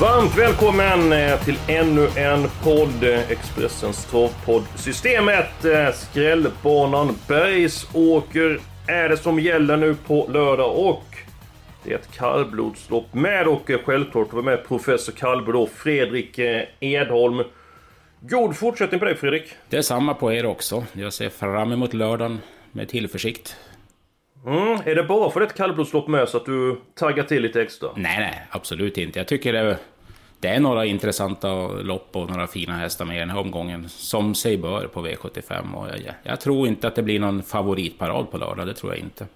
Varmt välkommen eh, till ännu en podd, eh, Expressens travpodd. Systemet, eh, skrällbanan Bergsåker är det som gäller nu på lördag och det är ett kallblodslopp med och självklart var med professor kallblod och Fredrik Edholm. God fortsättning på dig Fredrik! Detsamma på er också. Jag ser fram emot lördagen med tillförsikt. Mm, är det bara för ett kallblodslopp med så att du taggar till lite extra? Nej, nej, absolut inte. Jag tycker det, det är några intressanta lopp och några fina hästar med i den här omgången. Som sig bör på V75. Och jag, jag tror inte att det blir någon favoritparad på lördag, det tror jag inte.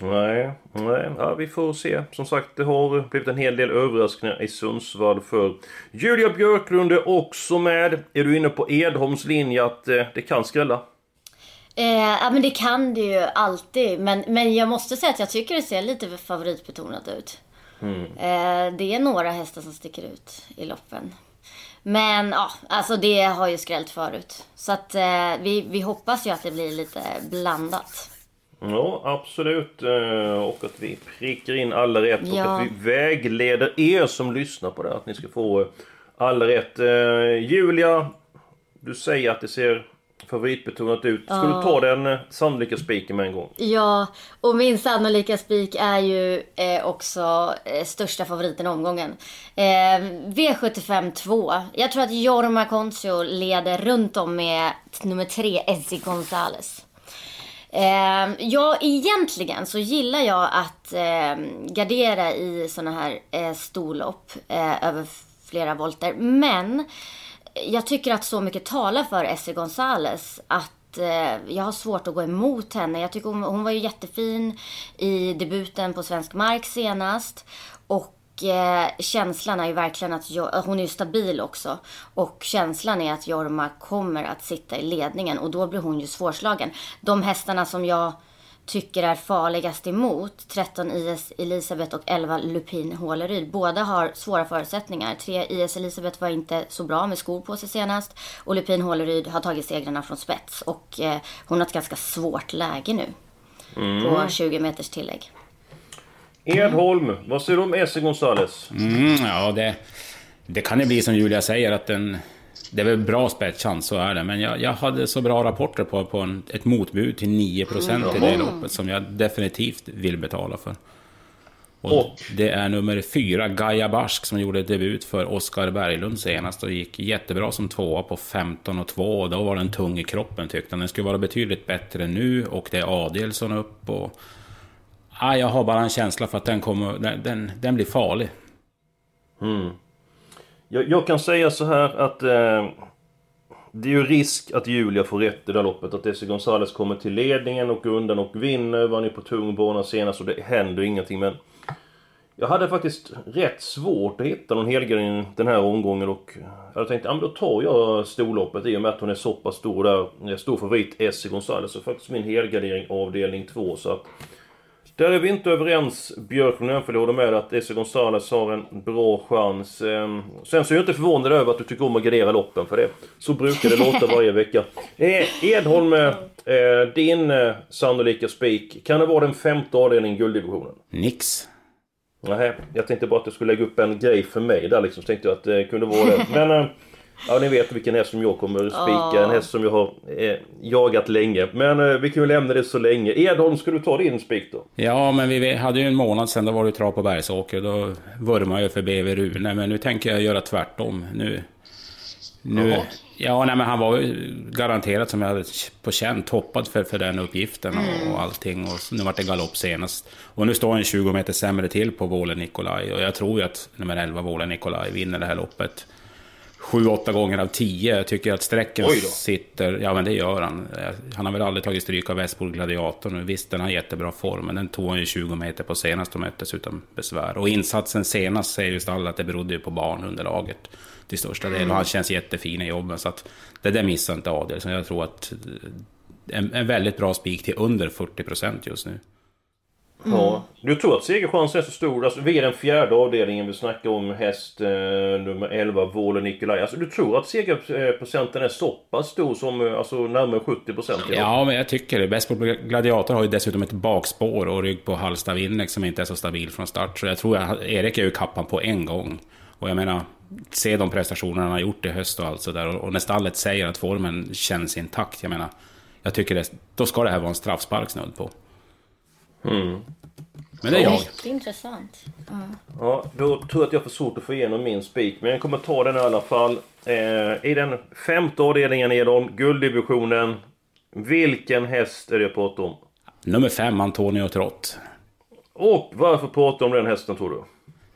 Nej, nej, ja, vi får se. Som sagt, det har blivit en hel del överraskningar i Sundsvall för Julia Björklund är också med. Är du inne på Edholms linje att eh, det kan skrälla? Eh, ja men det kan det ju alltid. Men, men jag måste säga att jag tycker det ser lite favoritbetonat ut. Mm. Eh, det är några hästar som sticker ut i loppen. Men ja, alltså det har ju skrällt förut. Så att eh, vi, vi hoppas ju att det blir lite blandat. Ja, absolut. Eh, och att vi prickar in alla rätt Ja. och att vi vägleder er som lyssnar på det. Att ni ska få alla rätt. Eh, Julia, du säger att det ser favoritbetonat ut. Ska du ta den eh, sannolika spiken med en gång? Ja, och min sannolika spik är ju eh, också eh, största favoriten i omgången. Eh, V75 2. Jag tror att Jorma Concio leder runt om med nummer tre, Ezzy Gonzales. Eh, ja, egentligen så gillar jag att eh, gardera i såna här eh, storlopp eh, över flera volter. Men jag tycker att så mycket talar för Essie Gonzales att eh, jag har svårt att gå emot henne. Jag tycker hon, hon var ju jättefin i debuten på svensk mark senast. Och eh, känslan är ju verkligen att jag, hon är ju stabil också. Och känslan är att Jorma kommer att sitta i ledningen och då blir hon ju svårslagen. De hästarna som jag tycker är farligast emot, 13 IS Elisabeth och 11 Lupin Håleryd. Båda har svåra förutsättningar. 3 IS Elisabeth var inte så bra med skor på sig senast. Och Lupin Håleryd har tagit segrarna från spets. Och eh, hon har ett ganska svårt läge nu. På 20 meters tillägg. Edholm, vad säger du om Essie Gonzales? Mm, ja, det, det kan ju bli som Julia säger att den... Det är väl bra spetschans, så är det. Men jag, jag hade så bra rapporter på, på en, ett motbud till 9% i det loppet som jag definitivt vill betala för. Och, Och? det är nummer fyra, Gaia Barsk, som gjorde debut för Oskar Berglund senast och gick jättebra som tvåa på 15 och 2. Och då var den tung i kroppen tyckte han. Den skulle vara betydligt bättre nu och det är Adelsson upp och... Ah, jag har bara en känsla för att den kommer... Den, den, den blir farlig. Jag, jag kan säga så här att eh, det är ju risk att Julia får rätt i det här loppet. Att Essie Gonzales kommer till ledningen och undan och vinner. Var ju på tung bana senast och det händer ingenting. Men jag hade faktiskt rätt svårt att hitta någon helgardering den här omgången och jag tänkte, ja men då tar jag storloppet i och med att hon är så pass stor där. Stor favorit Essie Gonzales. Så faktiskt min helgardering avdelning 2 så att där är vi inte överens, Björklund jag, håller med att Essie Gonzales har en bra chans. Ehm, Sen så är jag inte förvånad över att du tycker om att gardera loppen, för det. Så brukar det låta varje vecka. Eh, Edholm, eh, din eh, sannolika spik, kan det vara den femte avdelningen gulddivisionen? Nix. Nej, jag tänkte bara att du skulle lägga upp en grej för mig där liksom, så tänkte jag att det kunde vara det. Men, ja ni vet vilken häst som jag kommer att spika, en häst som jag har eh, jagat länge. Men eh, vi kan ju lämna det så länge. Edholm, ska du ta din spik då? Ja, men vi hade ju en månad sedan, då var det trav på Bergsåker. Då vurmade jag för BV Rune, men nu tänker jag göra tvärtom. Nu... nu Jaha. ja, nej, men han var ju garanterat, som jag hade på känn, toppad för, för den uppgiften och, och allting. Och nu vart det galopp senast. Och nu står han 20 meter sämre till på Vålen Nikolaj. Och jag tror ju att nummer 11, Vålen Nikolaj, vinner det här loppet. Sju, åtta gånger av tio. Jag tycker att sträcken sitter... Ja, men det gör han. Han har väl aldrig tagit stryk av Västbol Gladiatorn. Visst, den har jättebra form, men den tog han ju 20 meter på senast och möttes utan besvär. Och insatsen senast säger ju Stall att det berodde ju på barnunderlaget till största del. Och han känns jättefin i jobben, så att det där missar inte Adel. Så jag tror att en, en väldigt bra spik till under 40 procent just nu. Mm. Ja. Du tror att segerchansen är så stor? Alltså vi är den fjärde avdelningen, vi snackar om häst eh, nummer 11, Våle Nikolaj. Alltså du tror att segerprocenten är så pass stor som eh, alltså, närmare 70 procent? Ja, men jag tycker det. Bäst på Gladiator har ju dessutom ett bakspår och rygg på Halsta Winnex som inte är så stabil från start. Så jag tror att Erik är ju kappan på en gång. Och jag menar, se de prestationer han har gjort i höst och allt sådär. Och när stallet säger att formen känns intakt, jag menar, jag tycker det, då ska det här vara en straffspark snudd på. Mm. Men det är jag. Mycket intressant. Mm. Ja, då tror jag att jag får svårt att få igenom min spik. Men jag kommer ta den i alla fall. Eh, I den femte avdelningen de gulddivisionen. Vilken häst är det jag pratar om? Nummer fem, Antonio Trott. Och varför pratar du om den hästen tror du?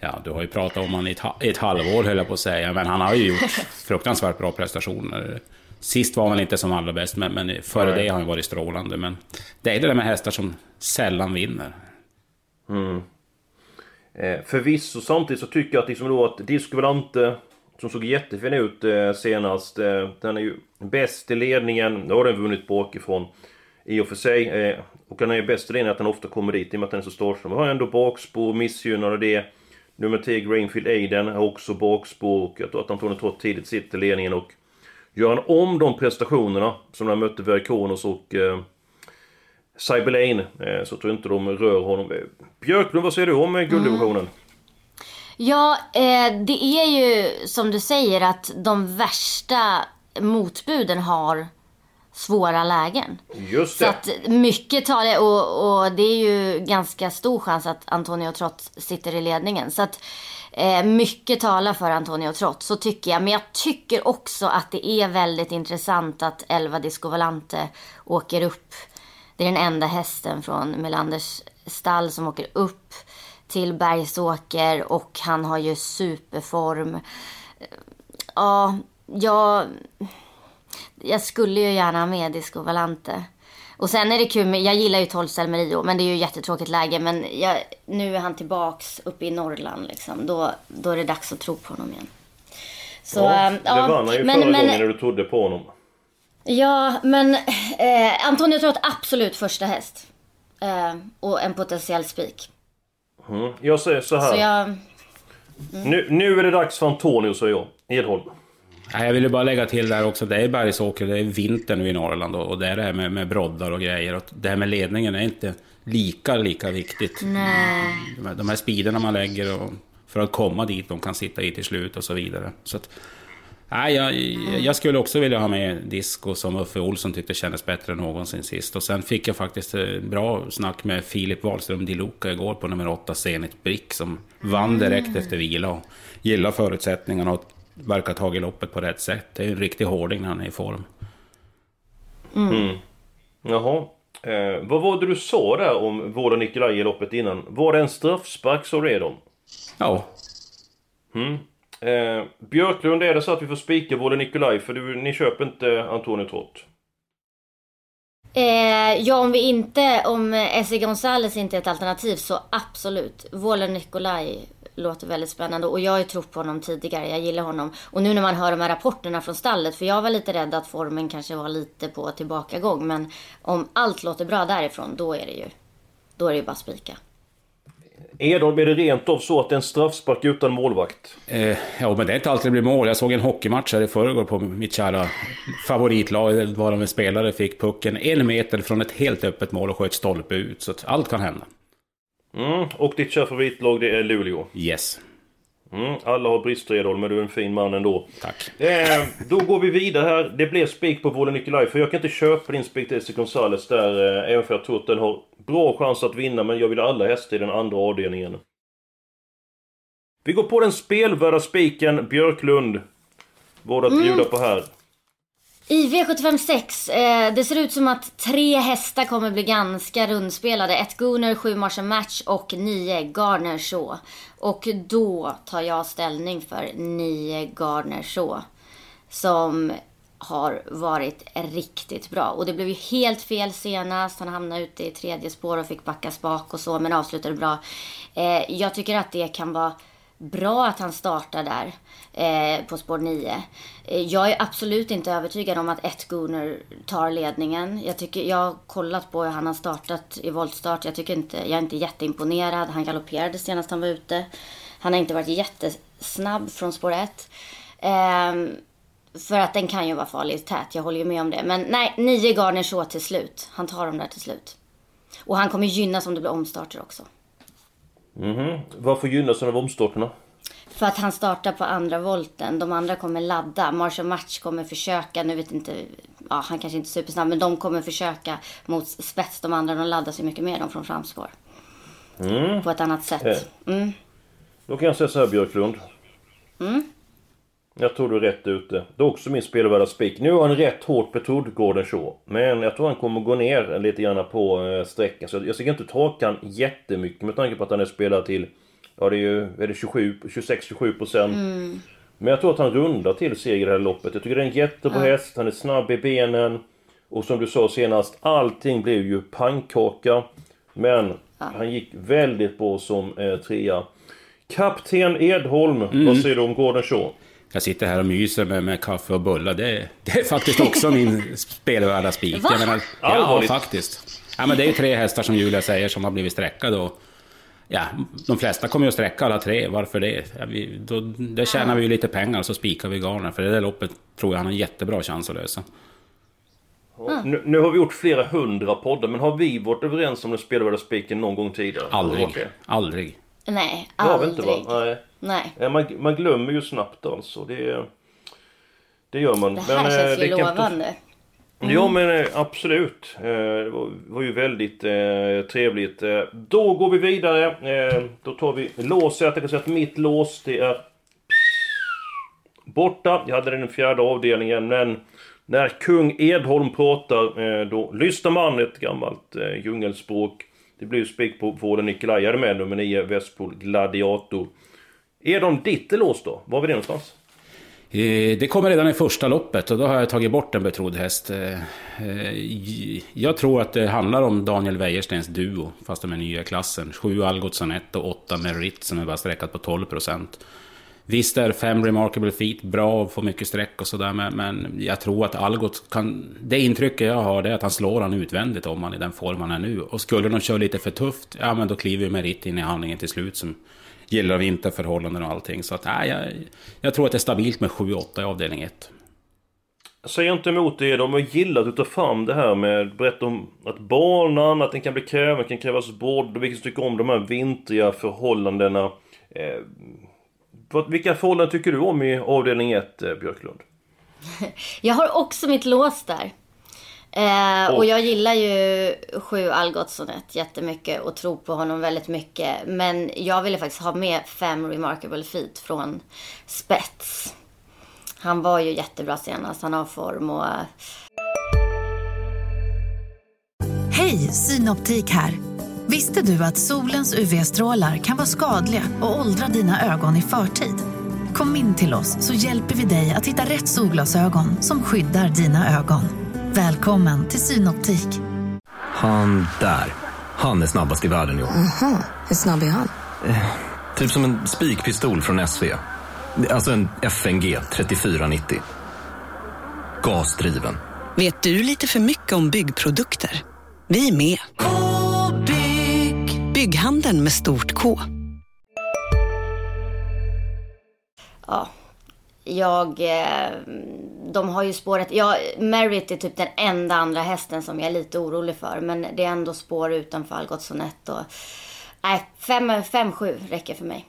Ja, du har ju pratat om honom i ett, ett halvår höll jag på att säga. Men han har ju gjort fruktansvärt bra prestationer. Sist var han inte som allra bäst, men, men före Nej. det har han varit strålande. Men det är det där med hästar som sällan vinner. Mm. Eh, förvisso, samtidigt så tycker jag att, liksom då att Disco Volante, som såg jättefin ut eh, senast, eh, den är ju bäst i ledningen. Nu har den vunnit bakifrån i och för sig. Eh, och den är ju bäst i ledningen att den ofta kommer dit i och med att den är så startsnabb. har ändå bakspår, missgynnade det. Nummer 10, Grainfield Aiden, har också bakspår och jag tror att Antonio Trott tidigt sitter i ledningen och Gör han om de prestationerna som när han mötte Verkonos och eh, Cyberlane eh, så tror jag inte de rör honom. Björklund, vad säger du om eh, gulddivisionen? Mm. Ja, eh, det är ju som du säger att de värsta motbuden har svåra lägen. Just det. Så att mycket talar, och, och det är ju ganska stor chans att Antonio Trott sitter i ledningen. Så att Eh, mycket talar för Antonio Trott, så tycker jag. Men jag tycker också att det är väldigt intressant att Elva Discovalante åker upp. Det är den enda hästen från Melanders stall som åker upp till Bergsåker och han har ju superform. Eh, ja, jag, jag skulle ju gärna ha med Disco Valante. Och sen är det kul med, jag gillar ju 12 Rio, men det är ju jättetråkigt läge. Men jag, nu är han tillbaks uppe i Norrland liksom. Då, då är det dags att tro på honom igen. Så, ja, det ja, vann han ju men, förra men, gången när du trodde på honom. Ja, men eh, Antonio tror att absolut första häst. Eh, och en potentiell spik. Mm, jag säger så här. Så jag, mm. nu, nu är det dags för Antonio, säger jag. Edholm. Jag ville bara lägga till där också, det är bergsåker, det är vinter nu i Norrland och det är det här med, med broddar och grejer. Och det här med ledningen är inte lika, lika viktigt. Nej. De här speederna man lägger och för att komma dit de kan sitta i till slut och så vidare. Så att, nej, jag, jag skulle också vilja ha med Disco som Uffe Olsson tyckte kändes bättre än någonsin sist. Och sen fick jag faktiskt bra snack med Filip Wahlström Di Luca igår på nummer 8, Zenit Brick, som vann direkt mm. efter vila och gillar förutsättningarna. Och verkar ha tagit loppet på rätt sätt. Det är en riktig hårding när han är i form. Mm. mm. Jaha. Eh, vad var det du sa där om Vårda Nikolaj i loppet innan? Var det en straffspark så redan? Ja. Mm. Eh, Björklund, är det så att vi får spika Vårda Nikolaj? För du, ni köper inte Antonio Trott? Eh, ja, om vi inte, om Essie Gonzales inte är ett alternativ så absolut. Våler Nikolaj låter väldigt spännande och jag har ju trott på honom tidigare. Jag gillar honom. Och nu när man hör de här rapporterna från stallet, för jag var lite rädd att formen kanske var lite på tillbakagång. Men om allt låter bra därifrån, då är det ju, då är det ju bara spika. Edholm, är det rent av så att det är en straffspark utan målvakt? Eh, ja, men det är inte alltid det blir mål. Jag såg en hockeymatch här i förrgår på mitt kära favoritlag, var de spelare fick pucken en meter från ett helt öppet mål och sköt stolpe ut. Så att allt kan hända. Mm, och ditt kära favoritlag det är Luleå? Yes. Mm, alla har brister Edholm, men du är en fin man ändå. Tack. Eh, då går vi vidare här. Det blev spik på Våle Nikolaj, för jag kan inte köpa din spik till Esse Gonzales där, eh, även för jag tror att den har bra chans att vinna, men jag vill alla hästar i den andra avdelningen. Vi går på den spelvärda spiken Björklund. Vad att mm. bjuda på här? I V75 6, eh, det ser ut som att tre hästar kommer bli ganska rundspelade. Ett Gunner, sju Marshall Match och nio Garner Shaw. Och då tar jag ställning för nio Garner Shaw. Som har varit riktigt bra. Och det blev ju helt fel senast. Han hamnade ute i tredje spår och fick backa bak och så, men avslutade bra. Eh, jag tycker att det kan vara bra att han startar där eh, på spår 9. Eh, jag är absolut inte övertygad om att ett Gunnar tar ledningen. Jag, tycker, jag har kollat på hur han har startat i voltstart. Jag, tycker inte, jag är inte jätteimponerad. Han galopperade senast han var ute. Han har inte varit jättesnabb från spår 1. Eh, för att den kan ju vara farligt tät, jag håller ju med om det. Men nej, nio garner så till slut. Han tar dem där till slut. Och han kommer gynnas om det blir omstarter också. Mhm. Varför gynnas han av omstarterna? För att han startar på andra volten. De andra kommer ladda. Marshall Match kommer försöka, nu vet inte, ja han kanske inte är supersnabb, men de kommer försöka mot spets. De andra de laddar sig mycket mer de från framspår. Mm. På ett annat sätt. Mm. Då kan jag säga så här Björklund. Jag tror du är rätt ute. Det är också min spelvärda spik. Nu har han rätt hårt betrodd Gordon Shaw. Men jag tror han kommer gå ner lite grann på eh, sträckan. Så jag ska inte torka han jättemycket med tanke på att han är spelad till... Ja det är ju... Är det 27, 26-27 procent. Men jag tror att han rundar till seger i det här loppet. Jag tycker det är en jättebra häst. Han är snabb i benen. Och som du sa senast, allting blev ju pannkaka. Men han gick väldigt bra som eh, trea. Kapten Edholm, vad säger du om Gordon Shaw? Jag sitter här och myser med, med kaffe och bullar. Det, det är faktiskt också min spelvärda spik. Va? Jag menar, ja, Allvarligt? faktiskt. Ja, men det är ju tre hästar som Julia säger som har blivit sträckade. Och, ja, de flesta kommer ju att sträcka alla tre. Varför det? Ja, vi, då, där tjänar vi ju lite pengar så spikar vi Garner. För det där loppet tror jag han har en jättebra chans att lösa. Nu, nu har vi gjort flera hundra poddar, men har vi varit överens om den spelvärda spiken någon gång tidigare? Aldrig. Aldrig. Nej, Det har vi aldrig. inte va? Nej. Nej. Ja, Man, man glömmer ju snabbt alltså. Det, det gör man. Det här eh, känns ju kan inte- lovande. Ja men eh, absolut. Eh, Det var, ju väldigt eh, trevligt. Eh, Då går vi vidare. Eh, Då tar vi låset. Jag kan säga att mitt lås det är borta. Jag hade den i fjärde avdelningen men när kung Edholm pratar eh, då lyssnar man ett gammalt eh, djungelspråk. Det blir ju spik på Vården Nikolaj. Jag är med nummer 9 Västpol Gladiator. Är de ditt lås då? Var var det någonstans? Eh, det kommer redan i första loppet och då har jag tagit bort en betrodd häst. Eh, eh, jag tror att det handlar om Daniel Wäjerstens duo, fast de är nya i klassen. Sju Algot Sonett och åtta Merit som är bara sträckat på 12 procent. Visst är fem Remarkable Feet bra och får mycket streck och sådär, men, men jag tror att Algot kan... Det intrycket jag har är att han slår han utvändigt om han i den form han är nu. Och skulle de köra lite för tufft, ja men då kliver ju Merit in i handlingen till slut som gillar vinterförhållanden och allting. Så att, nej, jag, jag tror att det är stabilt med 7-8 i avdelning 1. Säg inte emot det, de har gillat att ta fram det här med berätta om att banan, att den kan bli kräven, kan krävas bort och vilka som tycker om de här vintriga förhållandena. Eh, vad, vilka förhållanden tycker du om i avdelning 1, eh, Björklund? Jag har också mitt lås där. Eh, och Och- jag gillar ju sju Algotssonet jättemycket och tror på honom väldigt mycket. Men jag ville faktiskt ha med fem Remarkable Feet från spets. Han var ju jättebra senast. Han har form och... Hej, Synoptik här. Visste du att solens UV-strålar kan vara skadliga och åldra dina ögon i förtid? Kom in till oss så hjälper vi dig att hitta rätt solglasögon som skyddar dina ögon. Välkommen till Synoptik. Han där. Han är snabbast i världen i år. Hur snabb är han? Typ som en spikpistol från SV. Alltså en FNG 3490. Gasdriven. Vet du lite för mycket om byggprodukter? Vi är med. -bygg. Bygghandeln med stort K. Ja. Jag... Eh, de har ju spåret... Ja, Merit är typ den enda andra hästen som jag är lite orolig för. Men det är ändå spår utanför Algots och... Nej, 5-7 räcker för mig.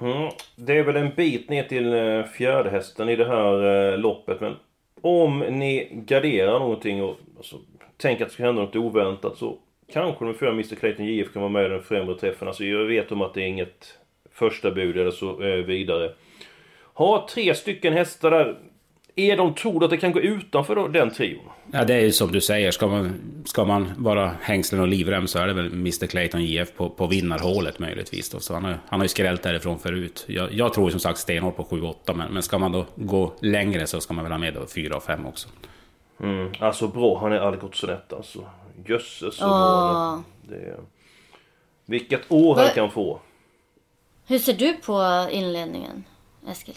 Mm, det är väl en bit ner till eh, fjärde hästen i det här eh, loppet men om ni garderar någonting och alltså, tänker att det ska hända något oväntat så kanske de fyra Mr Clayton JF kan vara med i den främre träffen. Alltså jag vet om att det är inget första bud eller så eh, vidare. Har tre stycken hästar där. Edholm, tror du att det kan gå utanför den trion? Ja, det är ju som du säger. Ska man, ska man vara hängslen och livrem så är det väl Mr Clayton JF på, på vinnarhålet möjligtvis. Då. Så han, har, han har ju skrällt därifrån förut. Jag, jag tror som sagt stenhårt på 7-8, men, men ska man då gå längre så ska man väl ha med då 4 och 5 också. Mm, alltså bra, han är Algot Sonett alltså. Jösses så bra. Det, vilket år han kan få. Hur ser du på inledningen, Eskil?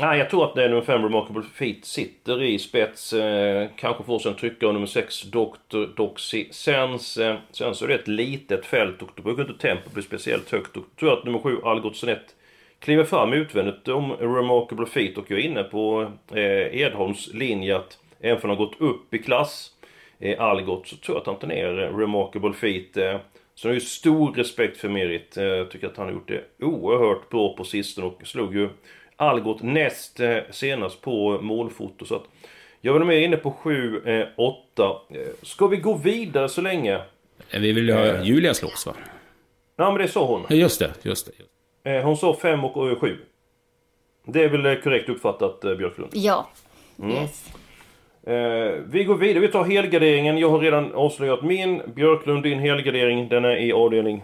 Nej, jag tror att det är nummer 5, Remarkable Feet, sitter i spets. Eh, kanske får sig en tryckare av nummer 6, Dr. Doxy Sense. Eh, sen så är det ett litet fält och då brukar inte tempo bli speciellt högt. Och tror jag att nummer 7, Algot Sonett, kliver fram utvändigt om Remarkable Feet och jag är inne på eh, Edholms linje att även om han har gått upp i klass, eh, Algot, så tror jag att han tar ner eh, Remarkable Feet. Eh, så jag har ju stor respekt för Merit. Jag tycker att han har gjort det oerhört bra på sistone och slog ju Algot näst eh, senast på målfoto. Så att jag vill med inne på 7, 8. Eh, ska vi gå vidare så länge? Vi vill ju ha Julia slåss va? Ja men det sa hon. Just det, just det. Hon sa 5 och 7. Det är väl korrekt uppfattat Björklund? Ja. Mm. Yes. vi går vidare, vi tar helgarderingen. Jag har redan avslöjat min. Björklund, din helgardering, den är i avdelning?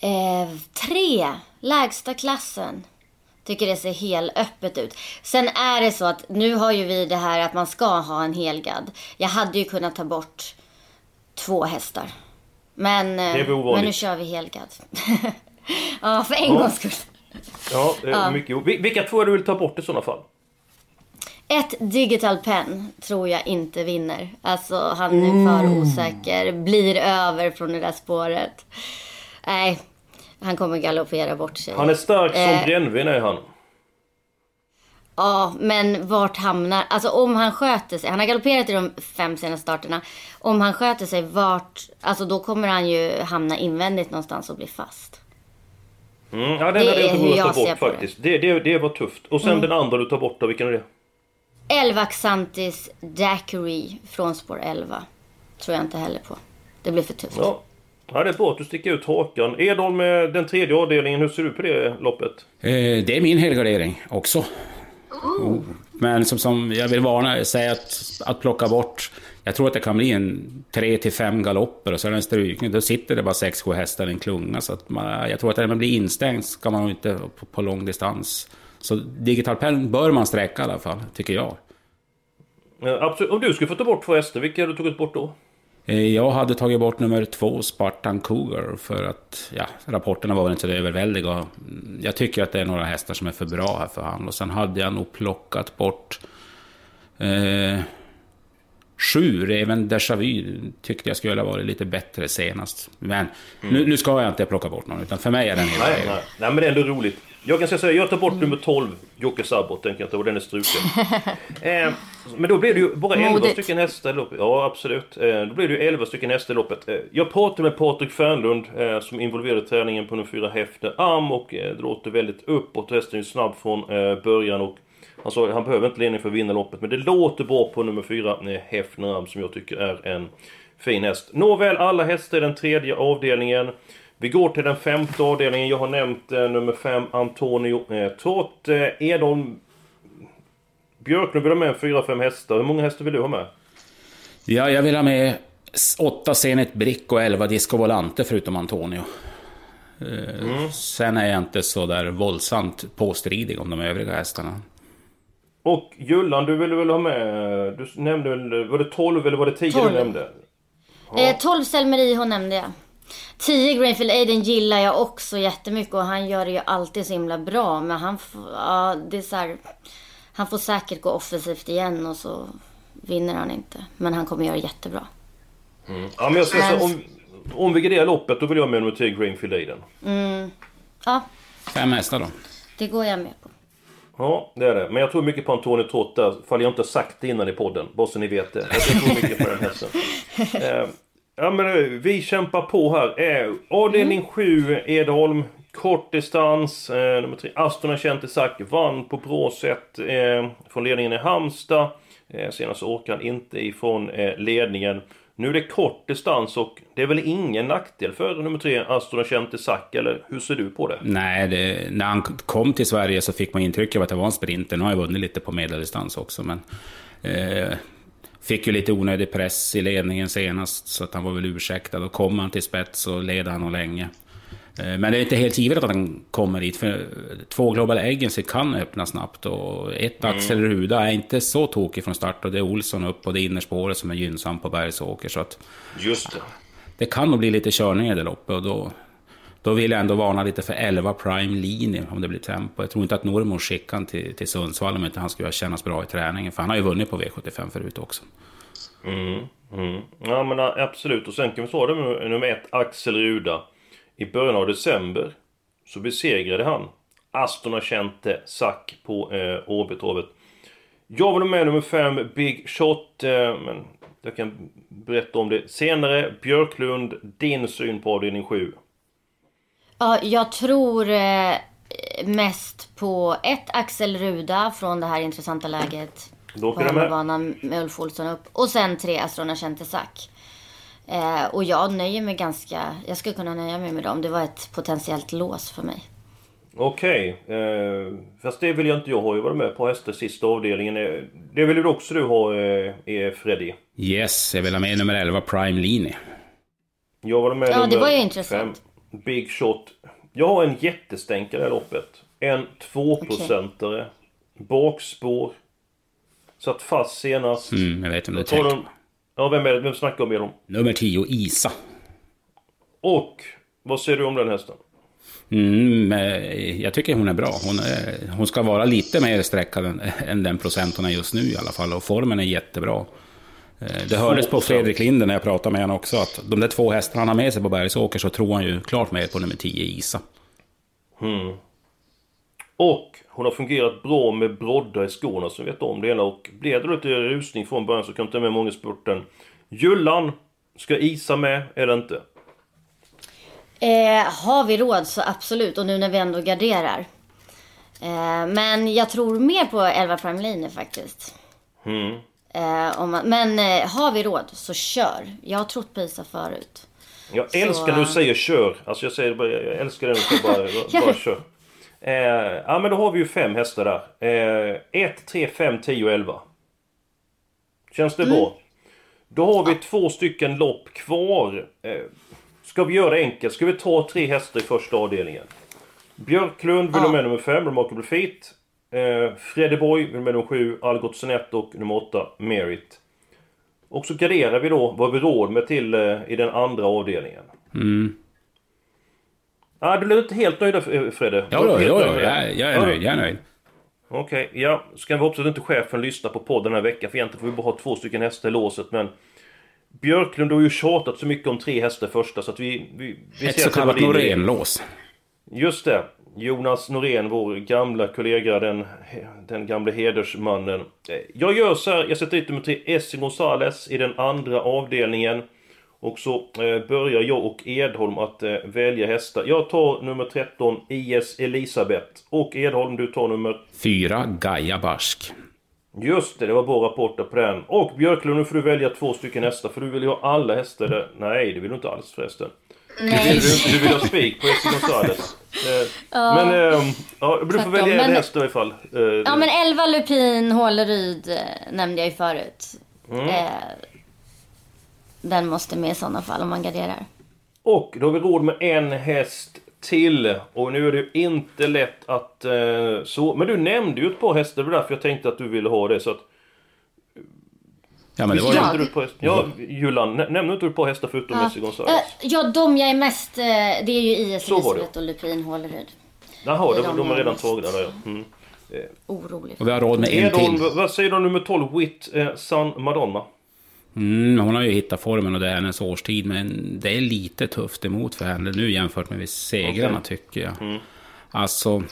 Eh, tre, lägsta klassen. Tycker det ser helt öppet ut. Sen är det så att nu har ju vi det här att man ska ha en helgad. Jag hade ju kunnat ta bort två hästar. Men, eh, men nu kör vi helgad. ja, för en ja. gångs skull. Ja, ja. Mycket. Vilka två du vill ta bort i sådana fall? Ett digital pen tror jag inte vinner. Alltså han är för mm. osäker. Blir över från det där spåret. Nej, han kommer galoppera bort sig. Han är stark som eh, brännvin är han. Ja, men vart hamnar... Alltså om han sköter sig. Han har galopperat i de fem senaste starterna. Om han sköter sig, vart... Alltså då kommer han ju hamna invändigt någonstans och bli fast. Mm, ja, den hade jag inte vågat ta bort faktiskt. Det. Det, det, var tufft. Och sen mm. den andra du tar bort då, vilken är det? 11 Xantis Daiquiri från spår 11. Tror jag inte heller på. Det blir för tufft. Ja. Ja, det är bra att du sticker ut hakan. Edholm, med den tredje avdelningen, hur ser du på det loppet? Eh, det är min helgardering också. Oh. Men som, som jag vill varna, säga att, att plocka bort... Jag tror att det kan bli en 3 till 5 galopper och så är det en strykning. Då sitter det bara 6-7 hästar i en klunga. Så att man, jag tror att när man blir instängd ska man inte på, på lång distans. Så digital pen bör man sträcka i alla fall, tycker jag. Ja, absolut. Om du skulle få ta bort två hästar, vilka hade du tagit bort då? Eh, jag hade tagit bort nummer två, Spartan Cougar, för att ja, rapporterna var väl inte så överväldiga. Jag tycker att det är några hästar som är för bra här för han. Och sen hade jag nog plockat bort eh, sju, Reven Déjà Vu tyckte jag skulle ha varit lite bättre senast. Men mm. nu, nu, ska jag inte plocka bort någon, utan för mig är den helt nej, nej. nej, men det är ändå roligt. Jag kan säga jag tar bort nummer 12, Jocke Sabot, tänker jag inte, och den är struken. eh, men då blir det ju bara 11 Modigt. stycken hästar i loppet. Ja, absolut. Eh, då blir det ju 11 stycken hästar i loppet. Eh, jag pratade med Patrik Fernlund, eh, som involverade träningen på nummer 4 Häfner Arm, och eh, det låter väldigt uppåt. Hästen är snabb från eh, början och han sa han behöver inte ledning för att vinna loppet, men det låter bra på nummer 4 eh, Häfner Arm, som jag tycker är en fin häst. Nåväl, alla hästar i den tredje avdelningen. Vi går till den femte avdelningen. Jag har nämnt eh, nummer 5, Antonio eh, Trott. Eh, Edholm Björklund vill ha med 4-5 hästar. Hur många hästar vill du ha med? Ja, jag vill ha med 8 Zenit Brick och 11 Disco Volante förutom Antonio. Eh, mm. Sen är jag inte så där våldsamt påstridig om de övriga hästarna. Och Jullan, du ville väl ha med... Du nämnde väl... Var det 12 eller var det 10 12. du nämnde? Ja. Eh, 12 Selmeriho nämnde jag. 10 Greenfield Aiden gillar jag också jättemycket och han gör det ju alltid så himla bra. Men han, ja, det är så här, han får säkert gå offensivt igen och så vinner han inte. Men han kommer göra jättebra. Mm. Ja, men jag säger så, om, om vi garderar loppet då vill jag med nummer 10 Greenfield Aiden. Mm. Ja. Fem hästar då. Det går jag med på. Ja, det är det. Men jag tror mycket på Antonio Trotta, fall jag inte sagt det innan i podden. Bara så ni vet det. Jag tror mycket på den hästen. Ja men eh, vi kämpar på här. Eh, avdelning 7, mm. Edholm. Kort distans. Eh, nummer 3, Aston Achente Isak vann på bra sätt eh, från ledningen i Halmstad. Eh, senast orkade han inte ifrån eh, ledningen. Nu är det kort distans och det är väl ingen nackdel för nummer tre, Aston Chente Sack, eller hur ser du på det? Nej, det, när han kom till Sverige så fick man intryck av att det var en sprinter. Nu har jag vunnit lite på medeldistans också, men... Eh, fick ju lite onödig press i ledningen senast, så att han var väl ursäktad. Då kom han till spets och led han nog länge. Eh, men det är inte helt givet att han kommer dit, för två Global Agency kan öppna snabbt. Och ett mm. Axel Ruda är inte så tokig från start och det är Olsson upp och det innerspåret som är gynnsamt på Bergsåker. Så att, Just det. Det kan nog bli lite körningar där uppe och då, då vill jag ändå varna lite för 11 Prime Linje om det blir tempo. Jag tror inte att Norrmor skickar han till, till Sundsvall om inte han skulle kännas bra i träningen. För han har ju vunnit på V75 förut också. Mm, mm. Ja men absolut. Och sen kan vi ta det med nummer ett, Axel Ruda. I början av december så besegrade han Aston Achente Sack på eh, Åbytorvet. Jag var med nummer 5, Big Shot, eh, men jag kan berätta om det senare. Björklund, din syn på avdelning 7? Ja, jag tror eh, mest på ett Axel Ruda från det här intressanta läget. Då på hemmabanan med Ulf Olsson upp. Och sen tre Astrona Sack. Eh, och jag nöjer mig ganska, jag skulle kunna nöja mig med dem. Det var ett potentiellt lås för mig. Okej, okay. eh, fast det vill jag inte jag ha. Jag var med på hästar sista avdelningen. Det vill du också du ha, eh, Freddy? Yes, jag vill ha med nummer 11, Prime Line. Jag var med Ja, det var ju intressant. Fem, Big Shot. Jag har en jättestänkare i loppet. En tvåprocentare. Okay. Bakspår. Satt fast senast. Mm, jag vet om det är. Ja, vem, är det? vem snackar om med dem? Nummer 10, Isa. Och, vad säger du om den hästen? Mm, jag tycker hon är bra. Hon, är, hon ska vara lite mer sträckad än, än den procent hon är just nu i alla fall. Och formen är jättebra. Eh, det hördes på Fredrik Linder när jag pratade med honom också att de där två hästarna han har med sig på Bergsåker så tror han ju klart mer på nummer 10 Isa. Mm. Och hon har fungerat bra med broddar i skorna som vet om det hela och blev det lite rusning från början så kan inte med många spurten. Jullan, ska Isa med eller inte? Eh, har vi råd så absolut och nu när vi ändå garderar. Eh, men jag tror mer på 11 Prime Line faktiskt. Mm. Eh, man, men eh, har vi råd så kör. Jag har trott på Isa förut. Jag älskar när du säger kör. Alltså jag säger bara, jag älskar när du bara, bara kör. Eh, ja men då har vi ju fem hästar där. 1, 3, 5, 10 och 11. Känns det mm. bra? Då har vi två stycken lopp kvar. Eh, ska vi göra det enkelt? Ska vi ta tre hästar i första avdelningen? Björklund vill ja. med nummer 5, Remarkable Feet. Eh, Fredeboy vill med nummer 7, Algot Sonett och nummer 8, Merit. Och så garderar vi då vad vi råd med till eh, i den andra avdelningen. Mm. Ah, du blev inte helt nöjd Fredde? Ja, då, ja, ja, jag, jag är nöjd. Jag är nöjd. Okej, okay, ja. Ska vi hoppas att inte chefen lyssnar på podden den här veckan. För egentligen får vi bara ha två stycken hästar i låset. Men Björklund har ju tjatat så mycket om tre hästar första så att vi... vi, vi Ett så kallat Norén-lås. Just det. Jonas Norén, vår gamla kollega, den, den gamla hedersmannen. Jag gör så här, jag sätter dit nummer tre, Essie Gonzales i den andra avdelningen. Och så eh, börjar jag och Edholm att eh, välja hästar. Jag tar nummer 13, IS Elisabeth. Och Edholm, du tar nummer... 4, Gaia Barsk. Just det, det var bra rapporter på den. Och Björklund, nu får du välja två stycken hästar. För du vill ju ha alla hästar där. Nej, det vill du inte alls förresten. Nej. Du, vill, du, du vill ha spik på Essie Gonzales. Eh, ja. Men eh, ja, du får välja en häst i alla fall. Eh, ja men 11 Lupin Håleryd nämnde jag ju förut. Mm. Den måste med i sådana fall om man garderar. Och då har vi råd med en häst till. Och nu är det ju inte lätt att så... Men du nämnde ju ett par hästar, det var därför jag tänkte att du ville ha det så att... Ja men det var ja. Du på häst? Ja, Julan, nämnde inte du par hästar förutom ja. Messi Gonzales? Uh, ja, de jag är mest... Uh, det är ju IS Elisabeth och Lupin Håleryd. Jaha, de, de, de är redan tagna där ja. Mm. Eh. Orolig. Och vi har råd med en till. Vad säger du om nummer 12, Wit eh, San Madonna? Mm, hon har ju hittat formen och det är hennes årstid. Men det är lite tufft emot för henne nu jämfört med segrarna okay. tycker jag. Mm. Alltså,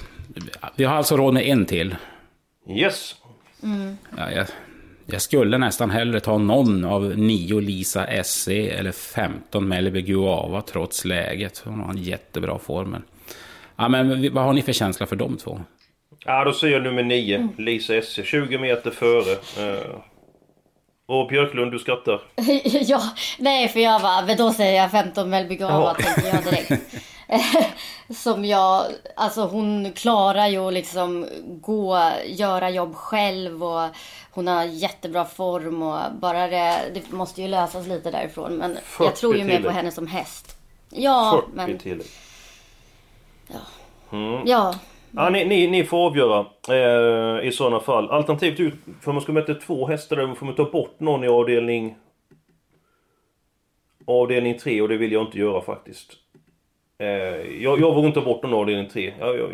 vi har alltså råd med en till. Yes. Mm. Ja, jag, jag, skulle nästan hellre ta någon av nio Lisa SC eller 15 Meliby Guava trots läget. Hon har en jättebra form. Ja, men vad har ni för känsla för de två? Ja, då säger jag nummer nio. Lisa SC. 20 meter före. Uh Och Björklund, du skrattar. ja, nej för jag var, men då säger jag 15 Mellby Gava Ja. tänker jag direkt. Som jag, alltså hon klarar ju att liksom gå, göra jobb själv och hon har jättebra form och bara det, det måste ju lösas lite därifrån. Men jag 40 tror ju mer på henne som häst. Ja, 40 men tillägg. ja. Ja, ni, ni, ni får avgöra eh, i sådana fall. Alternativt för man ska möta två hästar där får man ta bort någon i avdelning... Avdelning 3 och det vill jag inte göra faktiskt. Eh, jag, jag vågar inte ta bort någon i avdelning 3. Jag, jag,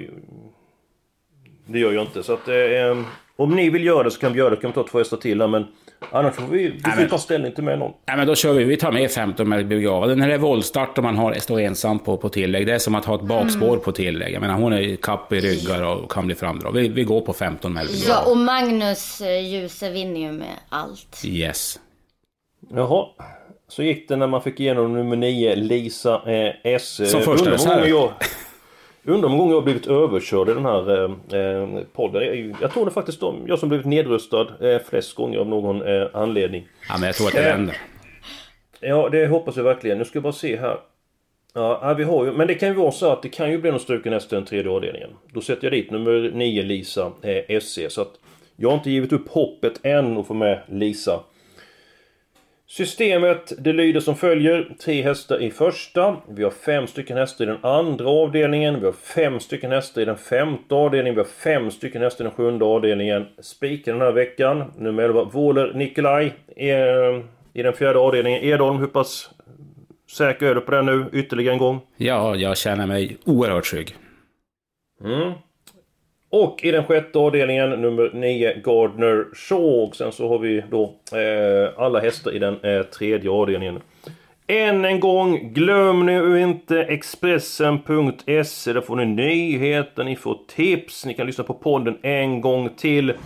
det gör jag inte. Så att eh, om ni vill göra det så kan vi göra det. Kan vi ta två hästar till här, men annars får vi, vi får men- ta ställning till med någon. Nej, men då kör vi. Vi tar med 15 med begravd. Den här är voltstart och man har, står ensam på, på tillägg. Det är som att ha ett bakspår på tillägg. Jag menar, hon är kapp i ryggar och kan bli framdrag. Vi, vi går på 15 med begravd. Ja, och Magnus eh, Djuse vinner ju med allt. Yes. Jaha. Så gick det när man fick igenom nummer 9, Lisa eh, S. Som Eh, första hur många reserv. jag- Undrar många gånger jag har blivit överkörd i den här eh, eh, podden. Ju- Jag tror det faktiskt de, jag som blivit nedröstad eh, flest gånger av någon eh, anledning. Ja, men jag tror att det Eh, vänder. Ja, det hoppas jag verkligen. Nu ska jag bara se här. Ja, vi har ju, men det kan ju vara så att det kan ju bli någon struken efter den tredje avdelningen. Då sätter jag dit nummer 9 Lisa eh, SC. Så att jag har inte givit upp hoppet än att få med Lisa. Systemet det lyder som följer. Tre hästar i första. Vi har fem stycken hästar i den andra avdelningen. Vi har fem stycken hästar i den femte avdelningen. Vi har fem stycken hästar i den sjunde avdelningen. Spiken den här veckan. Nummer 11 Våler Nikolaj. eh, I den fjärde avdelningen. Edholm, hur pass säker är du på den nu? Ytterligare en gång. Ja, jag känner mig oerhört trygg. Mm. Och i den sjätte avdelningen nummer 9 Gardner Shaw. Och sen så har vi då eh, alla hästar i den eh, tredje avdelningen. Än en gång, glöm nu inte Expressen.se. Där får ni nyheter, ni får tips, ni kan lyssna på podden en gång till. Eh,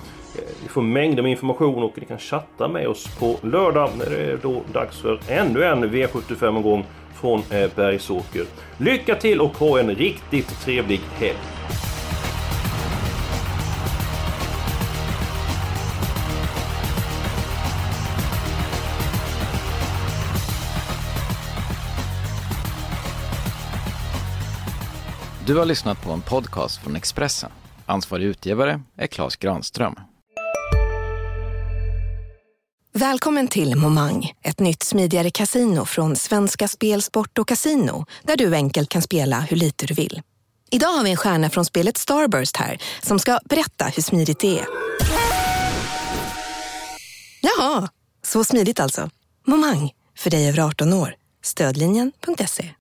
ni får mängder med information och ni kan chatta med oss på lördag när det är då dags för ännu en V75-omgång från eh, Bergsåker. Lycka till och ha en riktigt trevlig helg! Du har lyssnat på en podcast från Expressen. Ansvarig utgivare är Klas Granström. Välkommen till Momang, ett nytt smidigare casino från Svenska Spel, Sport och Casino där du enkelt kan spela hur lite du vill. Idag har vi en stjärna från spelet Starburst här som ska berätta hur smidigt det är. Jaha, så smidigt alltså. Momang, för dig över 18 år. Stödlinjen.se.